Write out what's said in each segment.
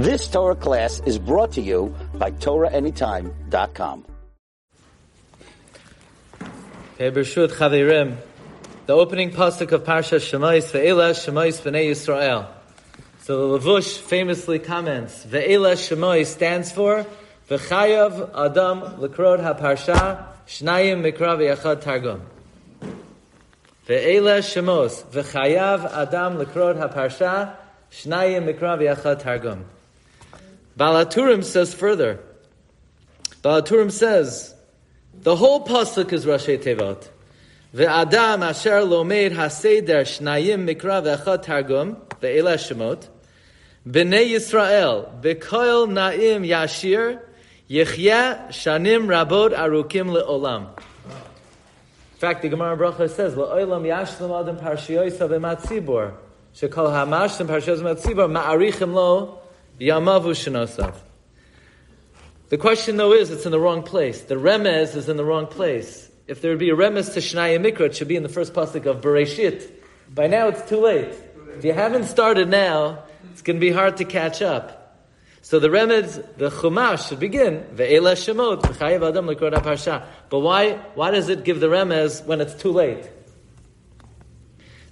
This Torah class is brought to you by TorahAnytime.com. Chavirim. The opening pasuk of Parsha Shemais, Ve'ela Shemais B'nei Yisrael. So the Levush famously comments, Ve'ela Shemais stands for V'chayav Adam L'krod HaParsha Shnayim Mikra V'yachad Targum. Ve'ela Shemos V'chayav Adam L'krod HaParsha Shnayim Mikra V'yachad Targum. Baal HaTurim says further. Baal HaTurim says, the whole pasuk is Rashi Tevot. Ve'adam asher lomed haseder shnayim mikra ve'echad targum ve'ela shemot. B'nei Yisrael b'koil na'im yashir yechya shanim rabot arukim le'olam. In fact, the Gemara Bracha says, La'olam yashlam adam parshiyoysa v'matzibor. Shekol hamashlim parshiyoysa v'matzibor ma'arichim lo yamavu shenosav. The question though is, it's in the wrong place. The remez is in the wrong place. If there would be a remez to Shnaya Mikra, it should be in the first pasuk of Bereshit. By now it's too late. If you haven't started now, it's going to be hard to catch up. So the remez, the Chumash should begin, Shemot, Adam. But why, why does it give the remez when it's too late?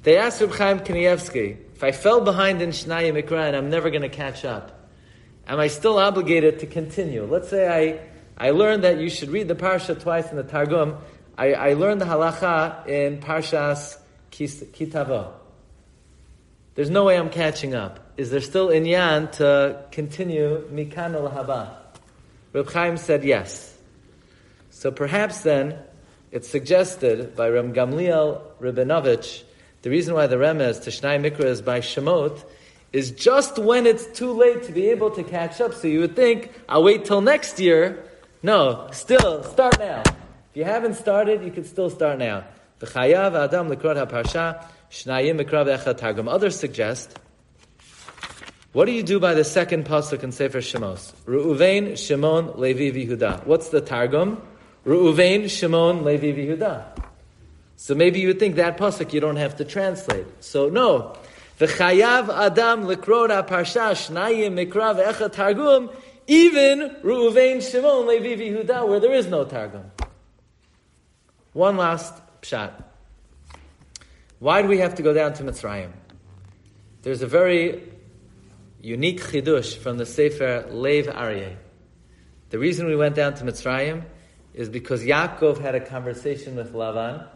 They asked Reb Chaim Kanievsky, if I fell behind in Shnaya Mikra and I'm never going to catch up, am I still obligated to continue? Let's say I, I learned that you should read the Parsha twice in the Targum. I, I learned the halacha in Parshas Kitavo. There's no way I'm catching up. Is there still inyan to continue mikan haba? Reb Chaim said yes. So perhaps then it's suggested by Reb Gamliel Rabinovich, the reason why the remez to Shnai Mikra is by Shemot is just when it's too late to be able to catch up. So you would think, I'll wait till next year. No, still, start now. If you haven't started, you can still start now. Others suggest, what do you do by the second pasuk in Sefer Shemos? Ru'uvein, Shimon, Levi, Vihuda. What's the targum? Ru'uvein, Shimon, Levi, Vihuda. So maybe you would think that pasuk you don't have to translate. So no, V'chayav adam lekrod ha-parsha shnayim mikra ve'echa targum even Ru'uvein Shimon Levi Yehuda where there is no targum. One last pshat. Why do we have to go down to Mitzrayim? There's a very unique chidush from the Sefer Lev Aryeh. The reason we went down to Mitzrayim is because Yaakov had a conversation with Lavan,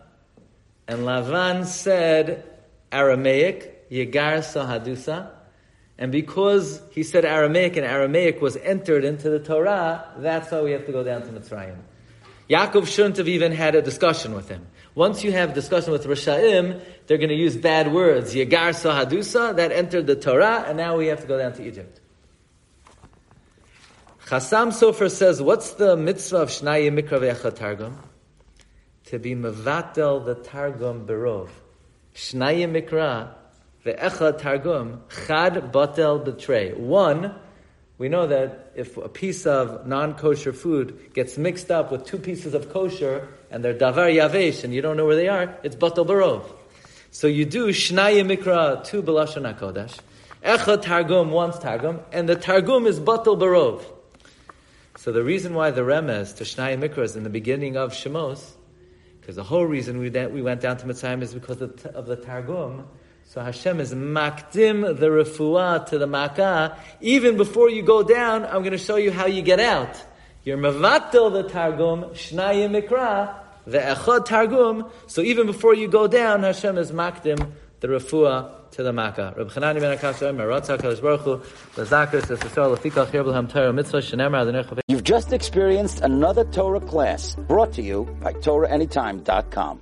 and Lavan said Aramaic, Yegar Sahadusa, and because he said Aramaic and Aramaic was entered into the Torah, that's why we have to go down to Mitzrayim. Yaakov shouldn't have even had a discussion with him. Once you have discussion with Rashaim, they're going to use bad words. Yegar Sahadusa, that entered the Torah, and now we have to go down to Egypt. Chassam Sofer says, what's the mitzvah of Shnai Mikra Ve'echa Targum? To be mevatel the Targum berov. Shnai Mikra Ve'echa Targum, Chad Batel Betray. One, we know that if a piece of non-kosher food gets mixed up with two pieces of kosher, and they're davar yavesh, and you don't know where they are, it's batel barov. So you do shnaya mikra, two belashon hakodesh, echa targum, one's targum, and the targum is batel barov. So the reason why the remez to shnaya mikra is in the beginning of Shemos, because the whole reason we, we went down to Mitzrayim is because of the targum, so Hashem is makdim the refuah to the makkah. Even before you go down, I'm going to show you how you get out. You're mevatel the targum, shnaya mikra, the echad targum. So even before you go down, Hashem is makdim the refuah to the makkah. Reb Chananya ben Akashya Omer, Kadosh Baruch Hu, Lazakar says, "Sisar lefikach yerblem Torah mitzvah shenemar adonech." You've just experienced another Torah class brought to you by TorahAnytime.com.